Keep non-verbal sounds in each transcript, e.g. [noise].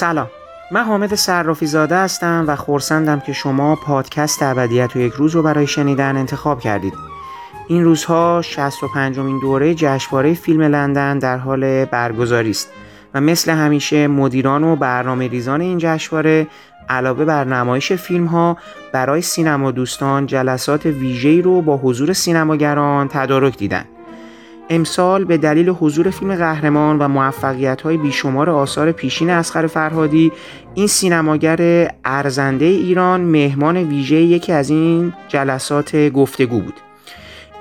سلام. من حامد صرافی زاده هستم و خورسندم که شما پادکست ابدیت و یک روز رو برای شنیدن انتخاب کردید. این روزها 65 مین دوره جشنواره فیلم لندن در حال برگزاری است و مثل همیشه مدیران و برنامه ریزان این جشنواره علاوه بر نمایش فیلم ها برای سینما دوستان جلسات ویژه‌ای رو با حضور سینماگران تدارک دیدن. امسال به دلیل حضور فیلم قهرمان و موفقیت های بیشمار آثار پیشین اسخر فرهادی این سینماگر ارزنده ایران مهمان ویژه یکی از این جلسات گفتگو بود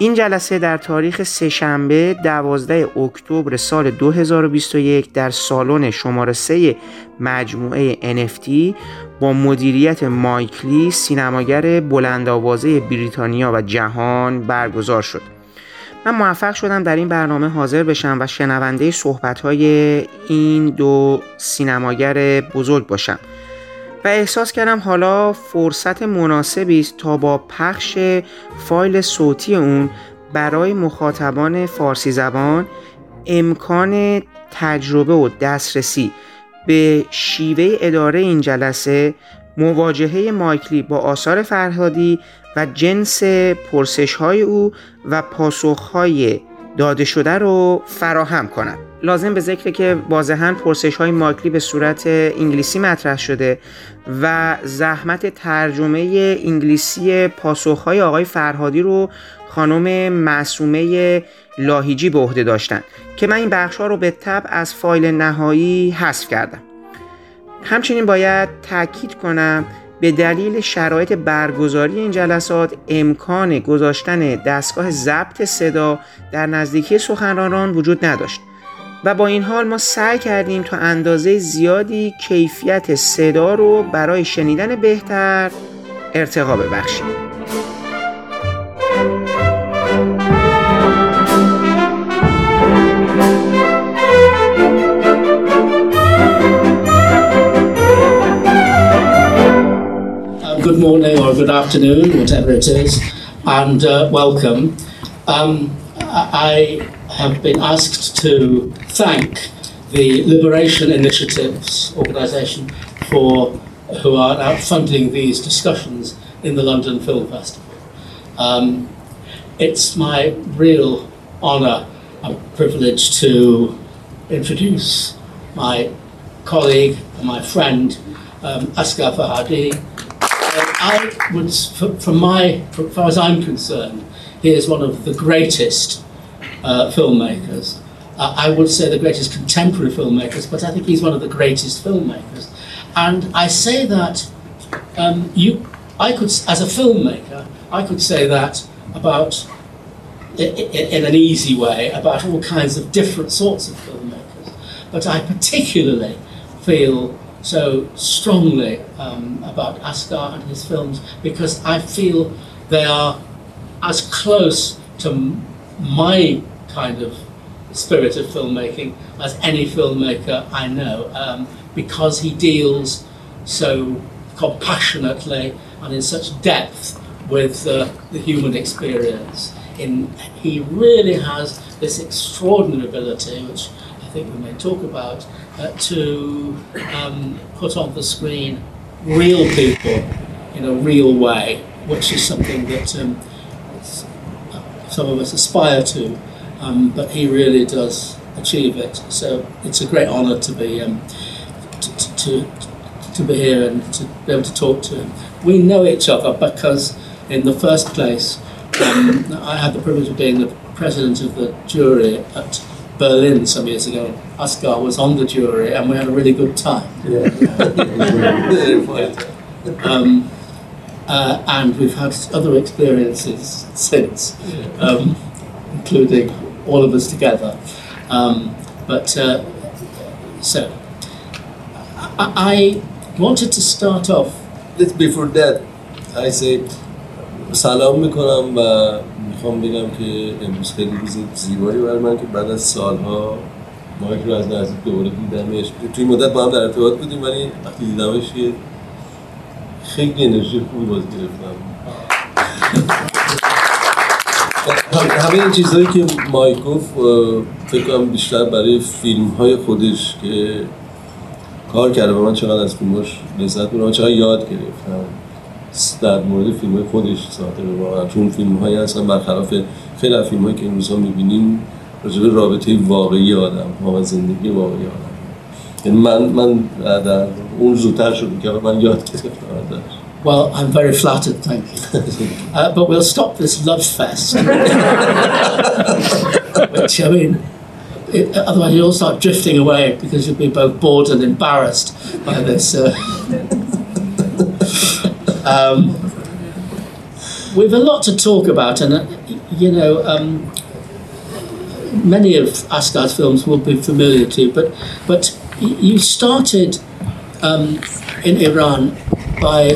این جلسه در تاریخ سهشنبه 12 اکتبر سال 2021 در سالن شماره 3 مجموعه NFT با مدیریت مایکلی سینماگر بلندآوازه بریتانیا و جهان برگزار شد. من موفق شدم در این برنامه حاضر بشم و شنونده صحبت‌های این دو سینماگر بزرگ باشم. و احساس کردم حالا فرصت مناسبی است تا با پخش فایل صوتی اون برای مخاطبان فارسی زبان امکان تجربه و دسترسی به شیوه اداره این جلسه مواجهه مایکلی با آثار فرهادی و جنس پرسش های او و پاسخ های داده شده رو فراهم کنم لازم به ذکر که واضحا پرسش های مایکلی به صورت انگلیسی مطرح شده و زحمت ترجمه انگلیسی پاسخ های آقای فرهادی رو خانم معصومه لاهیجی به عهده داشتن که من این بخش ها رو به تب از فایل نهایی حذف کردم. همچنین باید تاکید کنم به دلیل شرایط برگزاری این جلسات امکان گذاشتن دستگاه ضبط صدا در نزدیکی سخنرانان وجود نداشت و با این حال ما سعی کردیم تا اندازه زیادی کیفیت صدا رو برای شنیدن بهتر ارتقا ببخشیم. Good morning or good afternoon, whatever it is, and uh, welcome. Um, I have been asked to thank the Liberation Initiatives organisation for who are now funding these discussions in the London Film Festival. Um, it's my real honour and privilege to introduce my colleague and my friend um, Asghar Fahadi, I would, from my, as far as I'm concerned, he is one of the greatest uh, filmmakers. Uh, I would say the greatest contemporary filmmakers, but I think he's one of the greatest filmmakers. And I say that um, you, I could, as a filmmaker, I could say that about, in, in an easy way, about all kinds of different sorts of filmmakers. But I particularly feel so strongly um, about Asghar and his films because I feel they are as close to my kind of spirit of filmmaking as any filmmaker I know um, because he deals so compassionately and in such depth with uh, the human experience. In, he really has this extraordinary ability, which I think we may talk about, uh, to um, put on the screen real people in a real way, which is something that um, some of us aspire to, um, but he really does achieve it. So it's a great honour to be um, to, to, to be here and to be able to talk to him. We know each other because, in the first place, um, I had the privilege of being the president of the jury at Berlin some years ago. Asghar was on the jury, and we had a really good time. Yeah. [laughs] um, uh, and we've had other experiences since, um, including all of us together. Um, but uh, so, I, I wanted to start off. Let's before that, I say سلام میکنم و میخوام بگم که امروز خیلی روز زیبایی برای من که بعد از سالها مایک رو از نزدیک دوباره دیدمش توی مدت با هم در ارتباط بودیم ولی وقتی دیدمش یه خیلی انرژی خوبی باز گرفتم. [laughs] همه این چیزهایی که مایک گفت بیشتر برای فیلم های خودش که کار کرده و من چقدر از فیلماش لذت بردم چقدر یاد گرفتم. در مورد فیلم خودش صادره واقعا. چون فیلم هایی هستن برخلاف خیلی فیلم هایی که امروز ها می‌بینیم راجع رابطه واقعی آدم و زندگی واقعی آدم یعنی من من در اون زودتر شد که من یاد گرفتم ازش Well, I'm very flattered, thank you. [laughs] Uh, but we'll stop this love fest. Which, I mean, it, otherwise you'll all start drifting away because you'll be both bored and embarrassed by this. Uh, um, [laughs] we've a lot to talk about, and uh, you know, um, many of Asghard's films will be familiar to you, but but you started um, in Iran by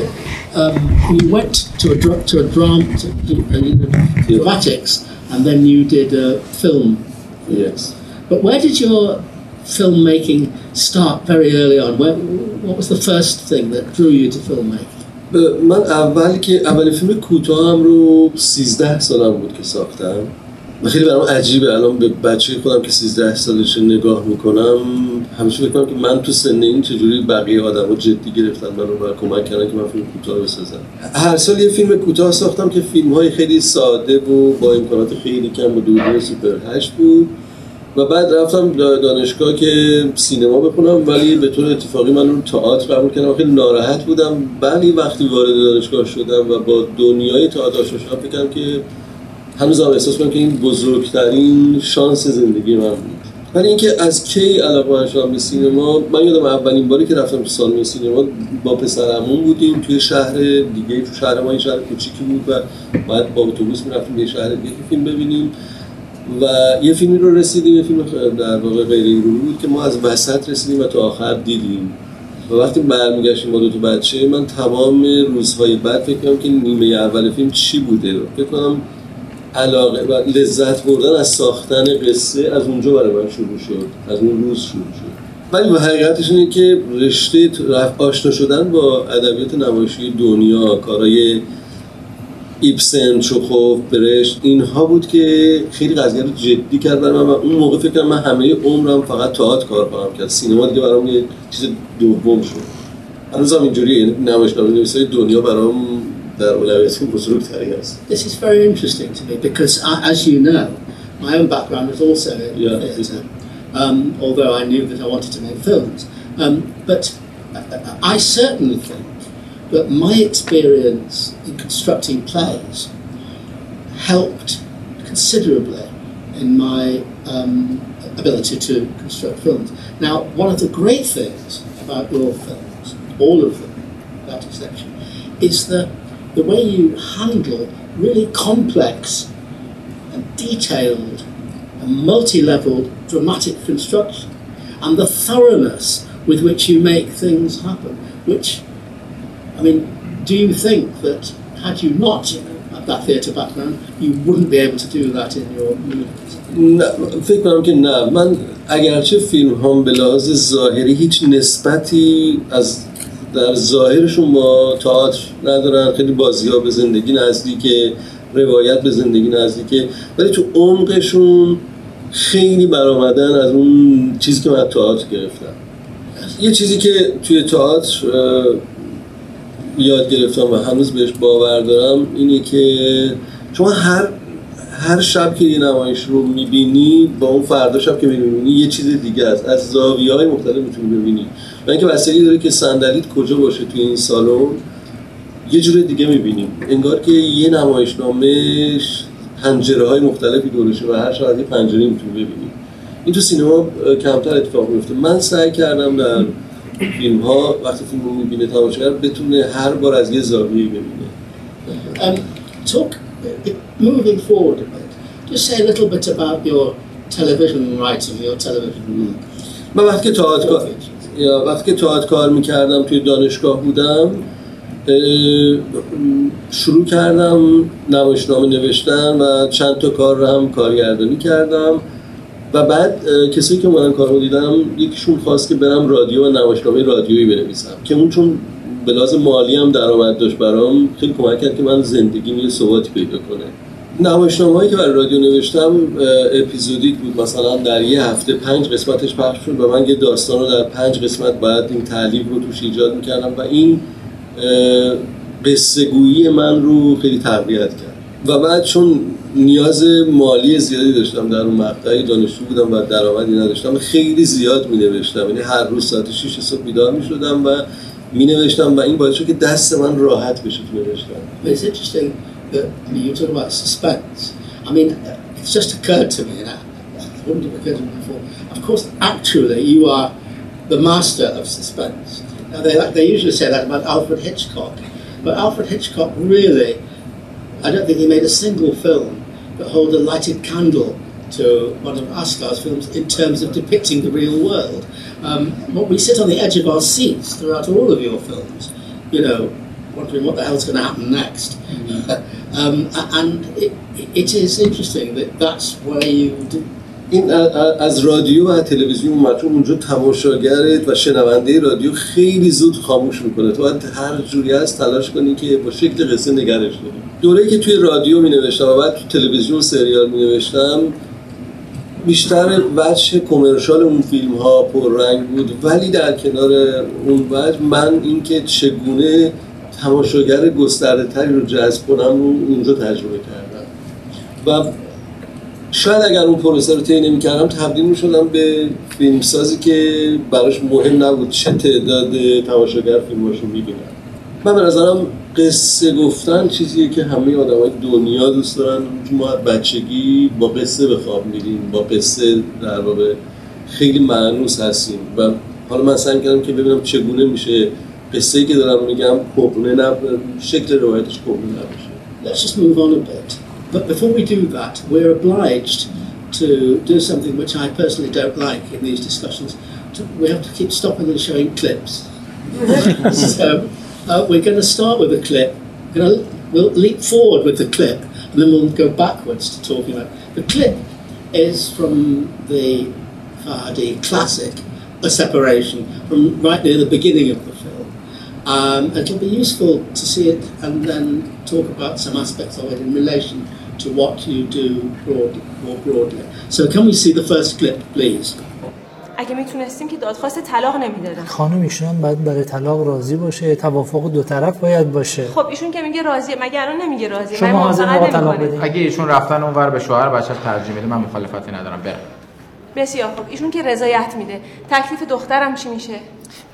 um, you went to a to a drama to, uh, dramatics, and then you did a film. Yes. But where did your filmmaking start very early on? Where, what was the first thing that drew you to filmmaking? من اول که اول فیلم کوتاهم رو 13 سالم بود که ساختم و خیلی برام عجیبه. الان به بچه خودم که 13 سالش نگاه می‌کنم همیشه فکر کنم که من تو سن این چجوری بقیه آدم رو جدی گرفتن منو و کمک کردن که من فیلم کوتاه بسازم. هر سال یه فیلم کوتاه ساختم که فیلم های خیلی ساده و با امکانات خیلی کم و دوربین سوپر هشت بود. و بعد رفتم دانشگاه که سینما بخونم ولی به طور اتفاقی من اون تئاتر قبول کردم خیلی ناراحت بودم. ولی وقتی وارد دانشگاه شدم و با دنیای تئاتر آشنا شدم فکرم که هنوز هم احساس کنم که این بزرگترین شانس زندگی من بود. ولی اینکه از کی علاقه شدم به سینما من یادم اولین باری که رفتم تو سالن سینما با پسرمون بودیم توی شهر دیگه تو شهر ما این شهر کوچیکی بود و بعد با اتوبوس می‌رفتیم به شهر دیگه فیلم ببینیم و یه فیلمی رو رسیدیم یه فیلم در واقع غیر ایرانی بود که ما از وسط رسیدیم و تا آخر دیدیم. و وقتی برمیگشتیم با دو تا بچه من تمام روزهای بعد فکر کنم که نیمه اول فیلم چی بوده؟ فکر کنم علاقه و لذت بردن از ساختن قصه از اونجا برای من شروع شد از اون روز شروع شد. ولی به حقیقتش اینه که رشته آشنا شدن با ادبیات نمایشی دنیا کارهای ایبسن، چوخوف، برشت اینها بود که خیلی قضیه رو جدی کرد برای من و اون موقع فکر من همه عمرم فقط تئاتر کار کنم کرد. سینما دیگه برام یه چیز دوم شد. هنوزم اینجوریه یعنی نمایشنامه نویسای دنیا برام the areas. This is very interesting to me because, I, as you know, my own background was also in yeah. theatre, um, although I knew that I wanted to make films. Um, but uh, uh, I certainly think that my experience in constructing plays helped considerably in my um, ability to construct films. Now, one of the great things about your films, all of them, without exception, is that the way you handle really complex and detailed and multi-level dramatic construction and the thoroughness with which you make things happen, which I mean, do you think that had you not had that theatre background, you wouldn't be able to do that in your movies? نه فکر کنم که نه من اگرچه فیلم هم به لحاظ ظاهری هیچ نسبتی از در ظاهرشون با تئاتر ندارن خیلی بازی ها به زندگی نزدیکه روایت به زندگی نزدیکه. ولی تو عمقشون خیلی برآمدن از اون چیزی که من تئاتر گرفتم. یه چیزی که توی تئاتر یاد گرفتم و هنوز بهش باور دارم اینه که شما هر هر شب که یه نمایش رو می‌بینی با اون فردا شب که می‌بینی یه چیز دیگه است. از زاویه های مختلف می‌تونی ببینی. و اینکه بستگی داره که صندلیت کجا باشه توی این سالن یه جور دیگه می‌بینیم انگار که یه نمایشنامه پنجره های مختلفی دورشه و هر شب از یه پنجره می‌تونی ببینی. این تو سینما کمتر اتفاق میفته من سعی کردم در فیلم ها وقتی فیلم رو می‌بینه تماشاگر بتونه هر بار از یه زاویه ببینه. talk, moving forward a bit, just say a little bit about your television writing, your television من وقتی که تئاتر کار یا وقتی که تئاتر کار می‌کردم توی دانشگاه بودم شروع کردم نمایشنامه نوشتن و چند تا کار رو هم کارگردانی کردم. و بعد کسی که من کارو دیدم یکیشون خواست که برم رادیو و نمایشنامه رادیویی بنویسم که اون چون به مالی هم درآمد داشت برام خیلی کمک کرد که من زندگی یه ثباتی پیدا کنه. نمایشنامه هایی که برای رادیو نوشتم اپیزودیک بود. مثلا در یه هفته پنج قسمتش پخش شد و من یه داستان رو در پنج قسمت باید این تعلیق رو توش ایجاد می‌کردم و این قصه گویی من رو خیلی تقویت کرد. و بعد چون نیاز مالی زیادی داشتم در اون مقطعی دانشجو بودم و درآمدی نداشتم خیلی زیاد می نوشتم یعنی هر روز ساعت 6 صبح بیدار می شدم و می نوشتم و این باعث شد که دست من راحت بشه تو نوشتن. It's interesting that you talk about suspense. I mean, it's just occurred to me, and I, it wouldn't have occurred to me before. Of course, actually, you are the master of suspense. Now, they, they usually say that about Alfred Hitchcock, but Alfred Hitchcock really, I don't think he made a single film that hold a lighted candle to one of Asghar's films in terms of depicting the real world. Um, what we sit on the edge of our seats throughout all of your films, you know, wondering what the hell's going to happen next. [laughs] um, and it, it is interesting that that's where you do. این از رادیو و تلویزیون اومد چون اونجا تماشاگرت و شنونده رادیو خیلی زود خاموش می‌کنه تو باید هر جوری هست تلاش کنی که با شکل قصه نگرش داری دوره که توی رادیو می نوشتم و بعد تو تلویزیون سریال می نوشتم بیشتر وجه کمرشال اون فیلم ها پررنگ بود ولی در کنار اون وجه من اینکه چگونه تماشاگر گسترده تری رو جذب کنم رو اونجا تجربه کردم. و شاید اگر اون پروسه رو طی نمی‌کردم تبدیل می‌شدم به فیلمسازی که براش مهم نبود چه تعداد تماشاگر فیلماشو می‌بینن. من به نظرم قصه گفتن چیزیه که همه آدمای دنیا دوست دارن. ما بچگی با قصه به خواب میریم با قصه در واقع خیلی معنوس هستیم. و حالا من سعی کردم که ببینم چگونه میشه قصه‌ای که دارم میگم کهنه نب... شکل روایتش کهنه نباشه Let's just move on a bit. But before we do that, we're obliged to do something which I personally don't like in these discussions. To, we have to keep stopping and showing clips. [laughs] so uh, we're going to start with a clip. We're gonna, we'll leap forward with the clip, and then we'll go backwards to talking about the clip. Is from the Fahadi classic, A Separation, from right near the beginning of the film. Um, it'll be useful to see it and then talk about some aspects of it in relation to what you do broad, more broadly. So can we see the first clip, please? اگه می‌تونستیم که دادخواست طلاق نمی‌دادم خانم ایشون هم باید برای طلاق راضی باشه. توافق دو طرف باید باشه. خب ایشون که میگه راضیه. مگه الان نمیگه راضیه؟ شما من حاضر طلاق. بدین. اگه ایشون رفتن اونور به شوهر بچه‌ش ترجیح میده من مخالفتی ندارم. برم بسیار خب ایشون که رضایت میده. تکلیف دخترم چی میشه؟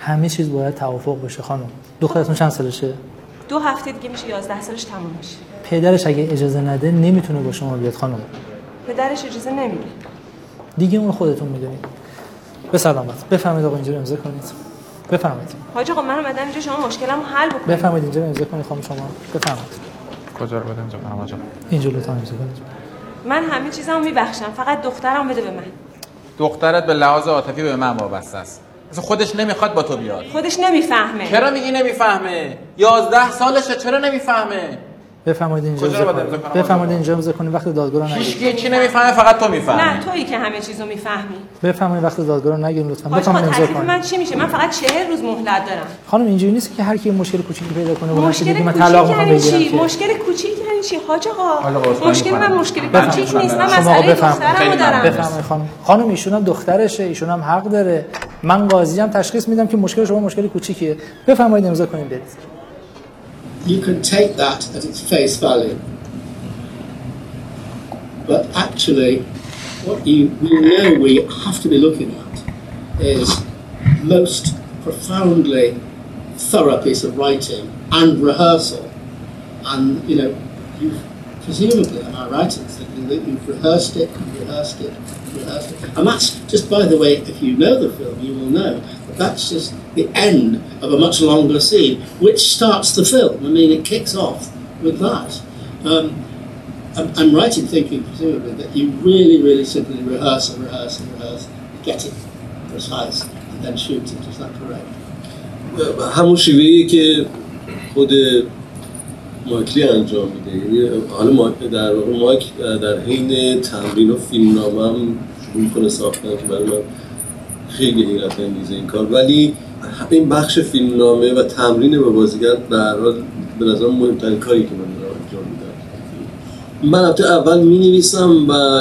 همه چیز باید توافق بشه خانم. دخترتون چند سالشه؟ دو هفته دیگه میشه 11 سالش تموم میشه. پدرش اگه اجازه نده نمی‌تونه با شما بیاد خانم. پدرش اجازه نمیده. دیگه اون خودتون می‌دونید به سلامت. بفهمید آقا اینجا رو امضا کنید. بفهمید حاج آقا من اومدم اینجا شما مشکلمو حل بکنید. بفهمید اینجا امضا کنید خانم شما. بفهمید کجا رو بدم جان آقا اینجا لطفا امضا کنید. من همه چیزمو میبخشم. فقط دخترم بده به من. دخترت به لحاظ عاطفی به من وابسته است. اصلا خودش نمی‌خواد با تو بیاد. خودش نمی‌فهمه. چرا میگی نمی‌فهمه؟ یازده سالشه چرا نمی‌فهمه؟ بفرمایید اینجا کجا امضا رو امضا کنید کنم؟ بفرمایید اینجا امضا کنید وقت هیچ نگیرید. کی چی نمی‌فهمه فقط تو می‌فهمی. نه تویی که همه چیزو می‌فهمی. بفرمایید وقت دادگاه رو نگیرید لطفا. بفرمایید امضا تکلیف من کنید چی میشه؟ من فقط چهل روز مهلت دارم. خانم اینجوری نیست که هر کی مشکل کوچیکی پیدا کنه مشکل بگه من طلاق می‌خوام یعنی بگیرم مشکل کوچیک یعنی چی؟ حاج آقا مشکل من. مشکل. کوچیک نیست من مسئله. دخترمو دارم. بفرمایید خانم. خانم ایشون هم دخترشه ایشون هم حق داره. من قاضی هم تشخیص میدم که مشکل شما مشکل کوچیکیه. بفرمایید امضا کنید برید You can take that at its face value. But actually, what you we know we have to be looking at is most profoundly thorough piece of writing and rehearsal. And you know, you've presumably, am I right in thinking that you've rehearsed it, rehearsed it, rehearsed it? And that's just by the way, if you know the film, you will know that's just the end of a much longer scene, which starts the film. I mean, it kicks off with that. Um, I'm, I'm right in thinking, presumably, that you really, really simply rehearse and rehearse and rehearse, get it precise, and then shoot it. Is that correct? همون شیوهی که خود مایکلی انجام میده یعنی حالا ما در واقع مایک در حین تمرین و فیلم نامه هم شروع میکنه ساختن که برای من خیلی حیرت انگیزه این کار. ولی این بخش فیلم نامه و تمرین به بازیگر حال به نظر مهمترین کاری که من دارم انجام میدم. من البته اول می نویسم و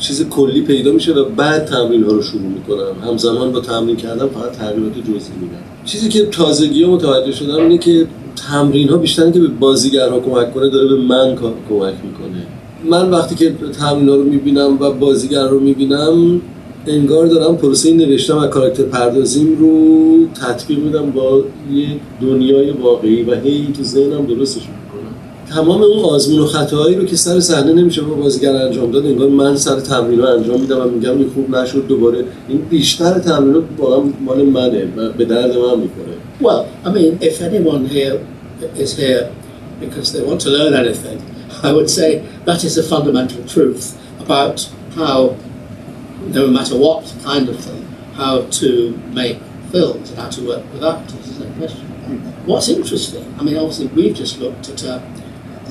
چیز کلی پیدا میشه و بعد تمرین ها رو شروع می‌کنم. همزمان با تمرین کردم فقط تغییرات جزئی میدم. چیزی که تازگی ها متوجه شدم اینه که تمرین ها بیشتر که به بازیگرها کمک کنه داره به من کمک می‌کنه. من وقتی که تمرین ها رو می‌بینم و بازیگر رو می‌بینم انگار دارم پروسه نوشتم و کاراکتر پردازیم رو تطبیق میدم با یه دنیای واقعی و هی تو ذهنم درستش می‌کنم. تمام اون آزمون و خطاهایی رو که سر صحنه نمیشه با بازیگر انجام داد انگار من سر تمرین انجام میدم و میگم این خوب نشد دوباره این بیشتر تمرین واقعا مال منه و به درد من می‌کنه Well, I mean, if anyone here is here because they want to learn anything, I would say that is a fundamental truth about how no matter what kind of thing, how to make films and how to work with actors, is no question. What's interesting, I mean, obviously we've just looked at a,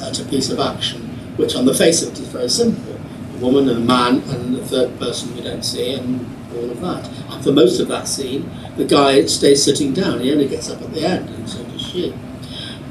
at a piece of action which on the face of it is very simple. A woman and a man and the third person we don't see and all of that. And for most of that scene, the guy stays sitting down. He only gets up at the end and so does she.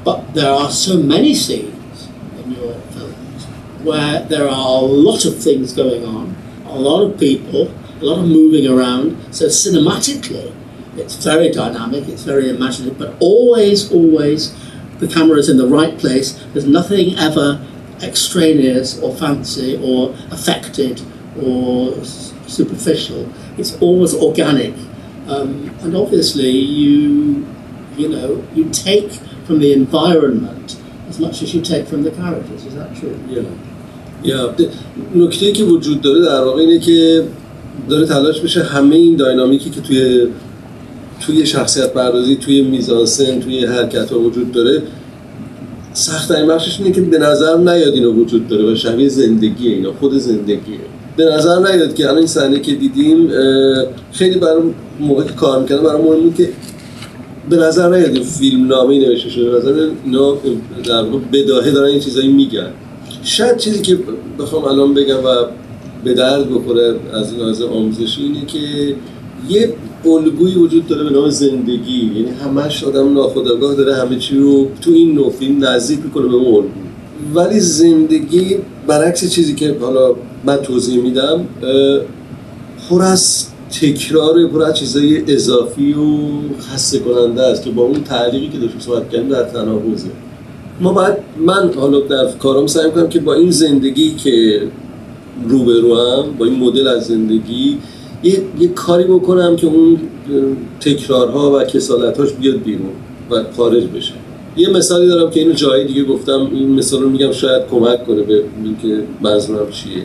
But there are so many scenes in your films where there are a lot of things going on, a lot of people, a lot of moving around. So cinematically, it's very dynamic, it's very imaginative, but always, always the camera is in the right place. There's nothing ever extraneous or fancy or affected or superficial. It's always organic. Um, and obviously, you, you know, you take from the environment as much as you take from the characters. Is that true? یا نکته که وجود داره در واقع اینه که داره تلاش میشه همه این داینامیکی که توی توی شخصیت پردازی توی میزانسن توی حرکت ها وجود داره سخت این بخشش اینه که به نظر نیاد اینا وجود داره و شبیه زندگی اینا خود زندگیه. به نظر نیاد که الان این صحنه که دیدیم خیلی برام موقع که کار می‌کردم برام مهم بود که به نظر نیاد فیلم نامه نوشته شده به نظر اینا در بداهه دارن این چیزایی میگن. شاید چیزی که بخوام الان بگم و به درد بخوره از این لحاظ آموزشی اینه که یه الگویی وجود داره به نام زندگی. یعنی همش آدم ناخودآگاه داره همه چی رو تو این نوع فیلم نزدیک می‌کنه به اون ولی زندگی برعکس چیزی که حالا من توضیح میدم پر از تکرار پر از چیزای اضافی و خسته کننده است که با اون تعلیقی که داشتیم صحبت کردیم در تناقضه. ما باید من حالا در کارم سعی کنم که با این زندگی که روبروم با این مدل از زندگی یه, یه کاری بکنم که اون تکرارها و کسالتاش بیاد بیرون و خارج بشه. یه مثالی دارم که اینو جایی دیگه گفتم این مثال رو میگم شاید کمک کنه به اینکه منظورم چیه.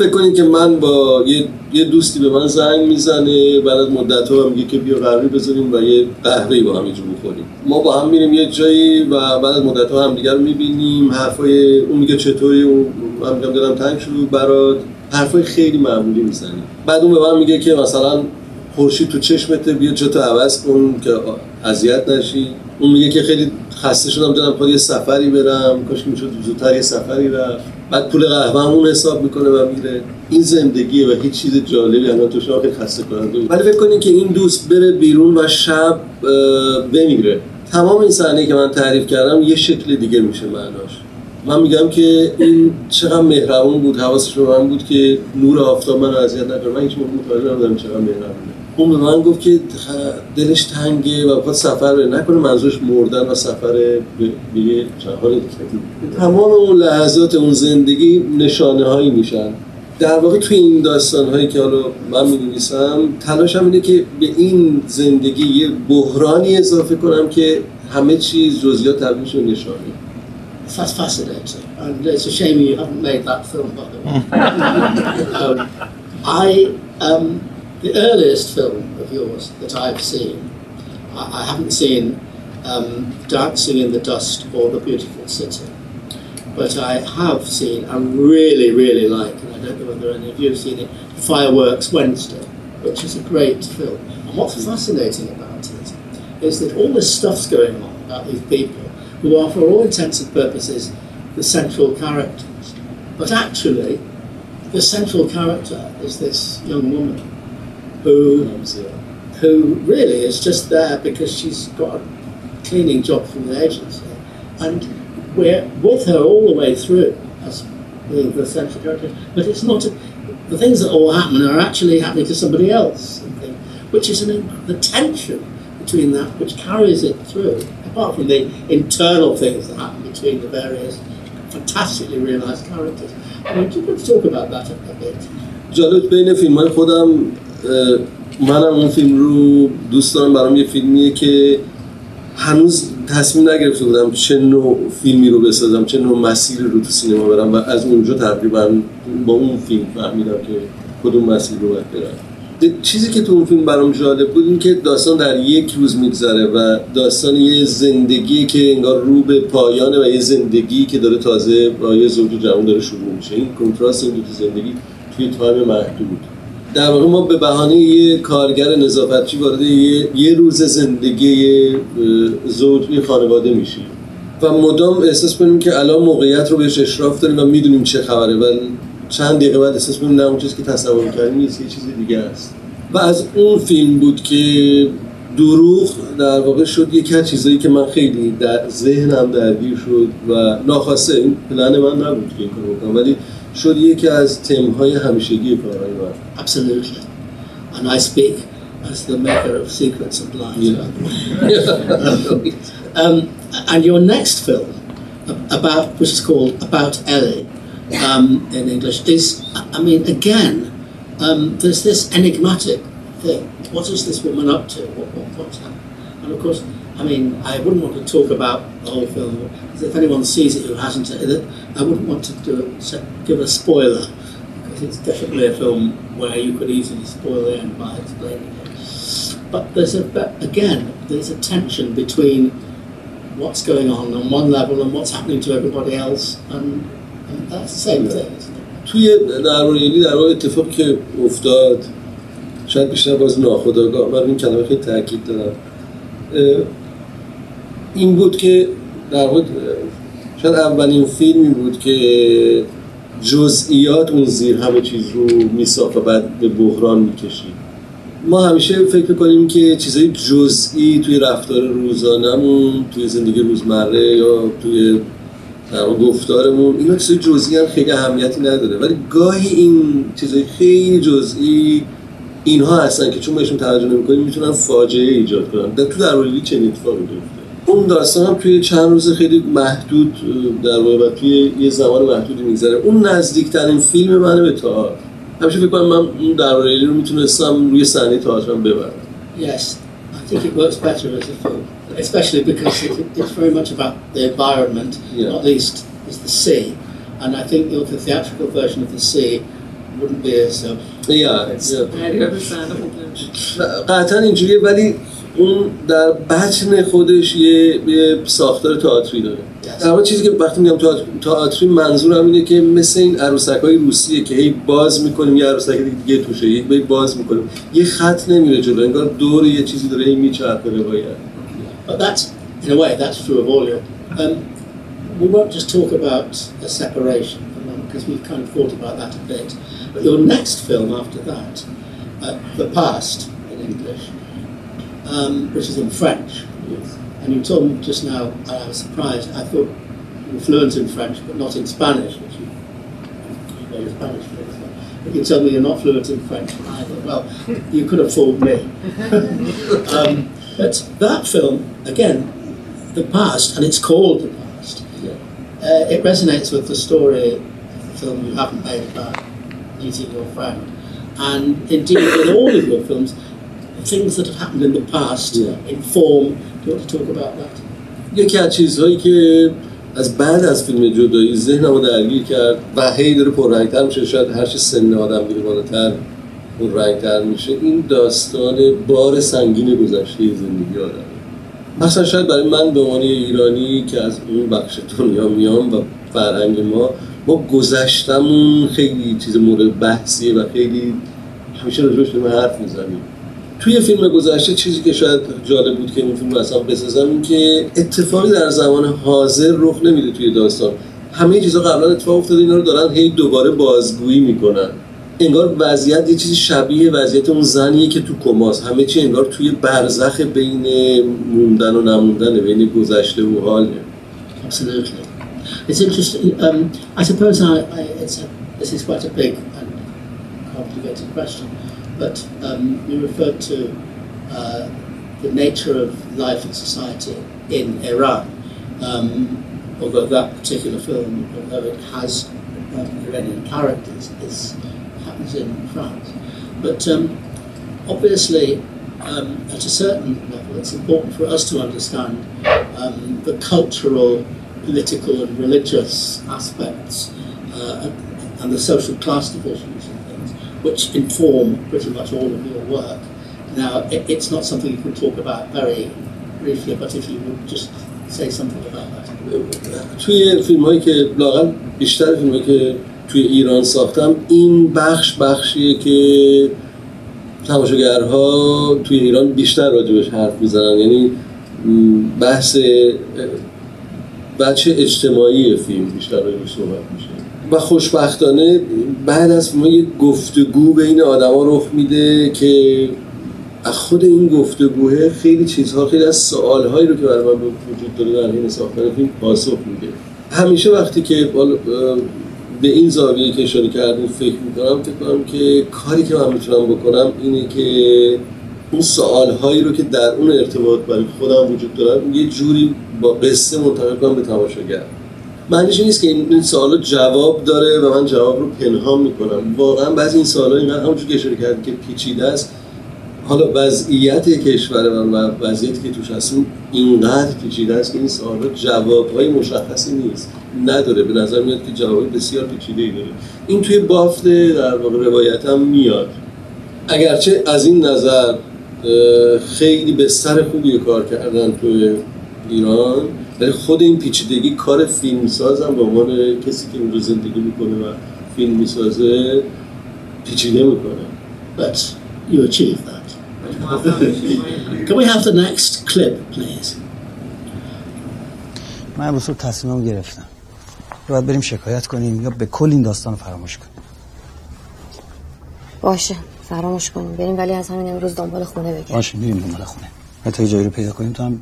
فکر کنید که من با یه, یه دوستی به من زنگ می‌زنه بعد از مدت ها میگه که بیا قهوه بزنیم و یه قهوه با هم اینجا بخوریم. ما با هم میریم یه جایی و بعد از مدت ها هم دیگر رو می‌بینیم. حرفای اون میگه چطوری و من میگم دلم تنگ شد برات. حرفای خیلی معمولی می‌زنیم بعد اون به من میگه که مثلا خورشید تو چشمته بیا جاتو عوض کن که اذیت نشی. اون میگه که خیلی خسته شدم دلم می‌خواد یه سفری برم. کاش می‌شد زودتر یه سفری رفت. بعد پول قهوه اون حساب می‌کنه و میره. این زندگیه و هیچ چیز جالبی الان تو خیلی خسته کننده. ولی فکر کنین که این دوست بره بیرون و شب بمیره. تمام این صحنه که من تعریف کردم یه شکل دیگه میشه معناش. من میگم که این چقدر مهربون بود حواسش به من بود که نور آفتاب من اذیت نکنه. من هیچ موقع متوجه نبودم چقدر مهربونه. اون به من گفت که دلش تنگه و بخواد سفر بره. نکنه منظورش مردن و سفر به یه حال تمام اون لحظات اون زندگی نشانه هایی میشن. در واقع توی این داستان هایی که حالا من می نویسم تلاشم اینه که به این زندگی یه بحرانی اضافه کنم که همه چیز جزئیات تبدیل نشانه. That's fascinating, and it's a shame you haven't made that film, by the way. um, I, um, the earliest film of yours that I've seen, I, I haven't seen um, Dancing in the Dust or The Beautiful City, but I have seen, I really, really like, and I don't know whether any of you have seen it, Fireworks Wednesday, which is a great film. And what's fascinating about it is that all this stuff's going on, about these people who are, for all intents and purposes, the central characters. But actually, the central character is this young woman who, who really is just there because she's got a cleaning job from the agency. And we're with her all the way through as the central character. But it's not, the things that all happen are actually happening to somebody else, which is an, the tension between that which carries it through, apart from the internal things that happen between the various fantastically realised characters. I mean, do you want to talk about that a, a bit? جالب بین فیلم های خودم منم اون فیلم رو دوست دارم برام یه فیلمیه که هنوز تصمیم نگرفته بودم چه نوع فیلمی رو بسازم چه نوع مسیری رو تو سینما برم و از اونجا تقریبا با اون فیلم فهمیدم که کدوم مسیر رو باید برم چیزی که تو اون فیلم برام جالب بود این که داستان در یک روز میگذره و داستان یه زندگی که انگار رو به پایانه و یه زندگی که داره تازه با یه زوج جوان داره شروع میشه. این کنتراست این دو زندگی توی تایم محدود. در واقع ما به بهانه یه کارگر نظافتچی وارد یه, یه روز زندگی زوج یه خانواده میشیم. و مدام احساس کنیم که الان موقعیت رو بهش اشراف داریم و می‌دونیم چه خبره. و چند دقیقه بعد احساس کنیم نه اون چیزی که تصور کردیم نیست یه چیز دیگه است و از اون فیلم بود که دروغ در واقع شد یکی از چیزایی که من خیلی در ذهنم درگیر شد و ناخواسته این پلن من نبود که این کارو بکنم ولی شد یکی از تمهای همیشگی کارهای من Absolutely. And I speak as the maker of Secrets and Lies. [laughs] Um, and your next film, about which is called About Ellie um, in English, is, I mean, again, um, there's this enigmatic thing. What is this woman up to? What, what, what's happening? And of course, I mean, I wouldn't want to talk about the whole film. because If anyone sees it who hasn't, it, I wouldn't want to do se- give a spoiler because it's definitely a film where you could easily spoil the end by explaining it. But there's a again, there's a tension between what's going on on one level and what's happening to everybody else, and, توی درباره در واقع اتفاق که افتاد شاید بیشتر باز ناخداگاه من این کلمه خیلی تاکید دارم. این بود که در واقع شاید اولین فیلمی بود که جزئیات اون زیر همه چیز رو میساخت و بعد به بحران می‌کشید. ما همیشه فکر کنیم که چیزای جزئی توی رفتار روزانهمون توی زندگی روزمره یا توی در واقع گفتارمون اینا چیزای جزئی هم خیلی اهمیتی نداره. ولی گاهی این چیزای خیلی جزئی اینها هستن که چون بهشون توجه نمی‌کنیم می‌تونن فاجعه ایجاد کنن. در تو در چنین اتفاقی میفته اون داستان هم توی چند روز خیلی محدود در واقع و توی یه زمان محدودی میگذره. اون نزدیکترین فیلم منه به تئاتر. همیشه فکر کنم من اون درباره رو می‌تونستم روی صحنه تئاترم ببرم. Yes, I think it works better as a film, especially because it, it's very much about the environment, Yeah. not least is the sea, and I think the theatrical version of the sea wouldn't be as um, Yeah, yeah. Very understandable. قطعا اینجوریه ولی اون در بطن خودش یه, یه ساختار تئاتری داره Yes. در چیزی که وقتی میگم تئاتر- تئاتری منظورم اینه که مثل این عروسک های روسیه که هی باز می‌کنیم یه عروسک دیگه توشه بار باز می‌کنیم یه خط نمیره جلو انگار دور یه چیزی داره هی میچرخه روایت But that's, in a way, that's true of all your. Um, we won't just talk about a separation, because we've kind of thought about that a bit. But your next film after that, uh, The Past in English, um, which is in French, and you told me just now, and I was surprised, I thought you were fluent in French, but not in Spanish, which you, you know Spanish fluent. But you tell me you're not fluent in French either. Well, you could have fooled me. [laughs] [laughs] um, but that film, again, the past, and it's called the past. Uh, it resonates with the story of the film you haven't made about meeting your friend, and indeed with all of your films, things that have happened in the past Yeah. inform. Do you want to talk about that? یکی از چیزهایی که از بعد از فیلم جدایی ذهنمو درگیر کرد و هی داره پررنگتر میشه شاید هرچی سن آدم میره بالاتر پررنگتر میشه. این داستان بار سنگین گذشته زندگی آدم. مثلا شاید برای من به عنوان ایرانی که از اون بخش دنیا میام و فرهنگ ما ما گذشتمون خیلی چیز مورد بحثیه و خیلی همیشه راجبش داریم حرف می‌زنیم. توی فیلم گذشته چیزی که شاید جالب بود که این فیلم اصلا بسازم این که اتفاقی در زمان حاضر رخ نمیده توی داستان. همه چیزا قبلا اتفاق افتاده اینا رو دارن هی دوباره بازگویی می‌کنن. انگار وضعیت یه چیزی شبیه وضعیت اون زنیه که تو کماست همه چی انگار توی برزخ بین موندن و نموندن بین گذشته و حال Absolutely. It's interesting. Um, I suppose I, I, it's a, this is quite a big and complicated question, but um, you referred to uh, the nature of life and society in Iran. Um, although that particular film, although it has um, Iranian characters, is happens in France. But um, obviously, um, at a certain level, it's important for us to understand um, the cultural, political, and religious aspects uh, and the social class divisions and things, which inform pretty much all of your work. Now, it, it's not something you can talk about very briefly, but if you would just say something about that. توی فیلم هایی که لاغل بیشتر فیلم هایی که توی ایران ساختم این بخش بخشیه که تماشاگرها توی ایران بیشتر راجبش حرف می‌زنن. یعنی بحث بچه اجتماعی فیلم بیشتر راجبش صحبت میشه. و خوشبختانه بعد از ما یه گفتگو بین آدما رخ میده که از خود این گفتگوه خیلی چیزها خیلی از سوالهایی رو که برای من وجود داره در حین ساختن فیلم پاسخ میده. همیشه وقتی که به این زاویه که اشاره کردیم فکر می‌کنم فکر کنم که کاری که من می‌تونم بکنم اینه که اون سوالهایی رو که در اون ارتباط برای خودم وجود دارن یه جوری با قصه منتقل کنم به تماشاگر. معنیش این نیست که این سوالا جواب داره و من جواب رو پنهان می‌کنم. واقعا بعضی این سوالا اینقدر همونجور که اشاره کردیم که پیچیده است. حالا وضعیت کشور من و وضعیتی که توش هستیم اینقدر پیچیده است که این سوالا جوابهای مشخصی نیست. نداره. به نظر میاد که جوابای بسیار پیچیده ای داره. این توی بافت در واقع روایتم میاد. اگرچه از این نظر خیلی بستر خوبی کار کردن توی ایران ولی خود این پیچیدگی کار فیلمساز هم به عنوان کسی که اونجا زندگی می‌کنه و فیلم می‌سازه پیچیده می‌کنه. But you achieved that. Can we have the next clip, please? من امروز صبح تصمیمم گرفتم. یا باید بریم شکایت کنیم یا به کل این داستان فراموش کنیم. باشه فراموش کنیم بریم ولی از همین امروز دنبال خونه بگیم باشه میریم دنبال خونه. و تا یه جایی رو پیدا کنیم تو هم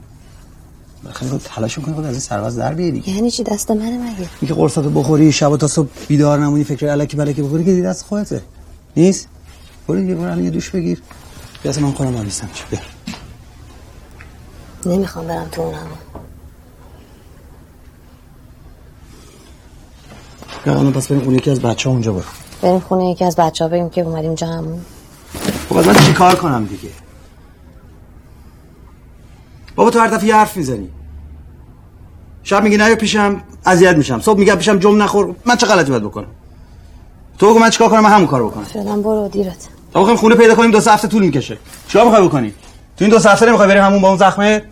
خیلی خود تلاش کنیم خود از این سرباز در بیاری دیگه. یعنی چی؟ دست منه مگه؟ اینکه قرصاتو بخوری شب تا صبح بیدار نمونی فکر الکی بلکی بخوری که دست خودته. نیست؟ برو دیگه برو یه دوش بگیر. بیا اصلا من خودم آلیستم چی بیا نمی‌خوام برم تو اون هوا. الان پس بریم اون یکی از بچه ها اونجا برو بریم خونه یکی از بچه ها بگیم که اومدیم اینجا همون خب من چی کار کنم دیگه؟ بابا تو هر دفعه حرف می‌زنی. شب میگی نه پیشم اذیت میشم. صبح میگم پیشم جم نخور. من چه غلطی باید بکنم؟ تو بگو من چیکار کنم؟ من همون کارو بکنم. فعلا برو دیرت. تا بخوایم خونه پیدا کنیم دو سه هفته طول می‌کشه. چیکار می‌خوای بکنی؟ تو این دو سه هفته نمی‌خوای بریم همون با اون زخمه؟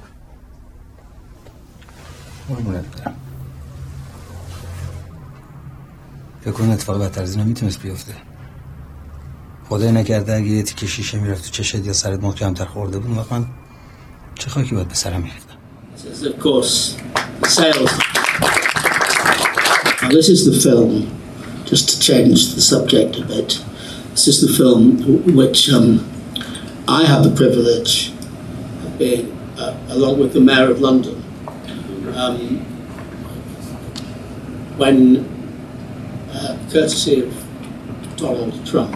فکر کن اتفاق بدتر از اینا می‌تونست بیفته خدای نکرده اگه یه تیکه شیشه می‌رفت تو چشت یا سرت محکمتر خورده بود وقت چه خاکی باید به سرم میریختم This is, the film, just to change the subject a bit. This is the film which um, I have the privilege of being, uh, along with the Mayor of London, um, when, uh, courtesy of Donald Trump,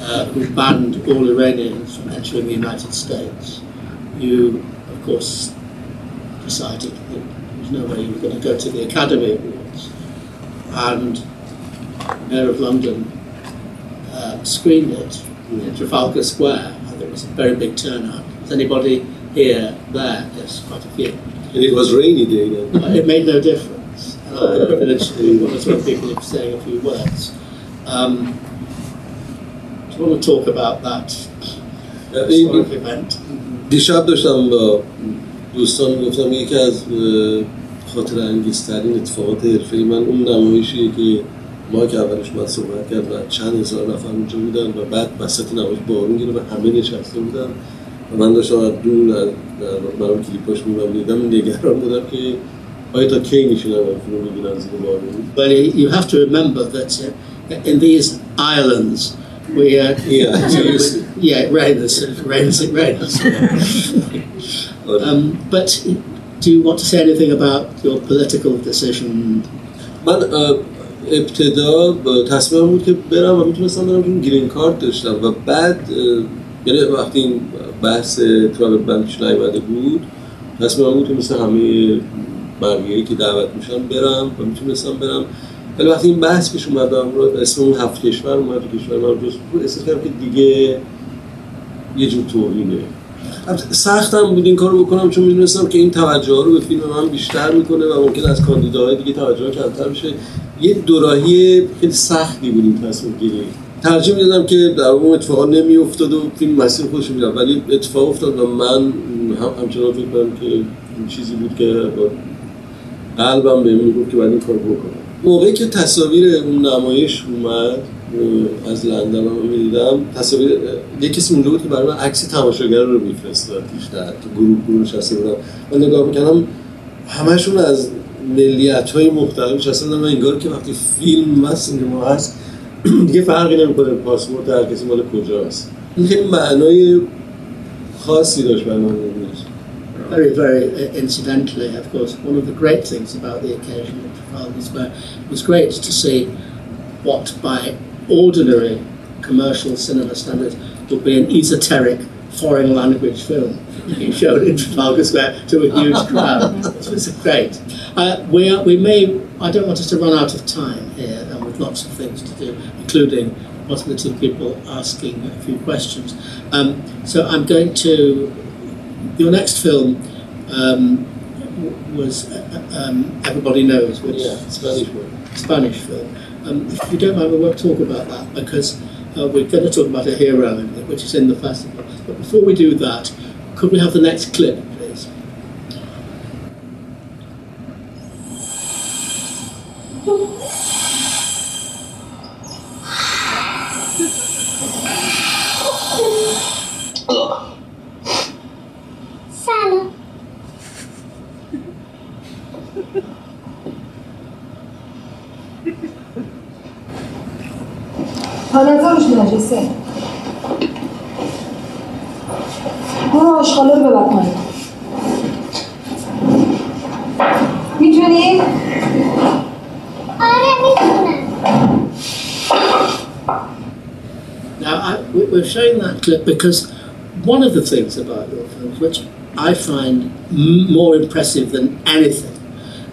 uh, who banned all Iranians from entering the United States, you, of course, decided that there was no way you were going to go to the Academy Awards. And Mayor of London uh, screened it in Trafalgar Square, and there was a very big turnout. Is anybody here there? Yes, quite a few. And it was rainy day then. It made no difference. The privilege to one of the people of saying a few words. Um, do you want to talk about that historic event? دیشب داشتم با دوستان گفتم یکی از خاطر انگیزترین اتفاقات حرفه من اون نمایشیه که ما که اولش من صحبت کرد و چند هزار نفر اونجا بودن و بعد وسط نمایش بارون گیره و همه نشسته بودن و من داشتم از دور از برام کلیپاش میدم نگران بودم که آیا تا کی میشونم فیلم ببینم زیر بارون Well, you have to remember that uh, in these islands, we uh, Yeah. [laughs] yeah, it rains, it rains, it rains. [laughs] um, but do you want to say anything about your political decision? من اه، ابتدا با تصمیمم بود که برم و می‌تونستم برم چون گرین کارت داشتم و بعد اه، یعنی وقتی این بحث ترابل بند پیش نیومده بود تصمیمم بود که مثل همه بقیه که دعوت میشن برم و می‌تونستم برم. ولی وقتی این بحث پیش اومد و اسم اون هفت کشور اومد کشور من جز بود احساس کردم که دیگه یه جور توهینه. سختم بود این کارو بکنم چون می‌دونستم که این توجه رو به فیلم من بیشتر می‌کنه و ممکن از کاندیداهای دیگه توجه کمتر بشه. یه دوراهی خیلی سختی بود این تصمیم گیری. ترجیح می‌دادم که در اون اتفاقا نمیافتاد و فیلم مسیر خودش می‌رفت. ولی اتفاق افتاد و من هم همچنان فکر کنم که این چیزی بود که قلبم بهم می‌گفت که باید این کار بکنم. موقعی که تصاویر اون نمایش اومد از لندن رو می‌دیدم تصاویر یه کسی اونجا بود که برای من عکس تماشاگر رو میفرستاد بیشتر که گروه گروه نشسته بودن من نگاه می‌کردم همشون از ملیت های مختلف نشسته و انگار که وقتی فیلم و سینما هست [clears throat] دیگه فرقی نمی‌کنه پاسپورت هر کسی مال کجاست. این خیلی معنای خاصی داشت برای من. Very, very uh, incidentally, of course, one of the great things about the occasion of Trafalgar Square was great to see what, by ordinary commercial cinema standards, would be an esoteric foreign language film [laughs] being shown in Trafalgar Square to a huge crowd. It was great. Uh, we, are, we may, I don't want us to run out of time here, and we've lots of things to do, including possibility of people asking a few questions. Um, so I'm going to your next film um, was uh, um, Everybody Knows, which Yeah, Spanish one. Spanish film. Um, if you don't mind, we won't talk about that because uh, we're going to talk about a hero, which is in the festival. But before we do that, could we have the next clip, because one of the things about your films, which I find m- more impressive than anything,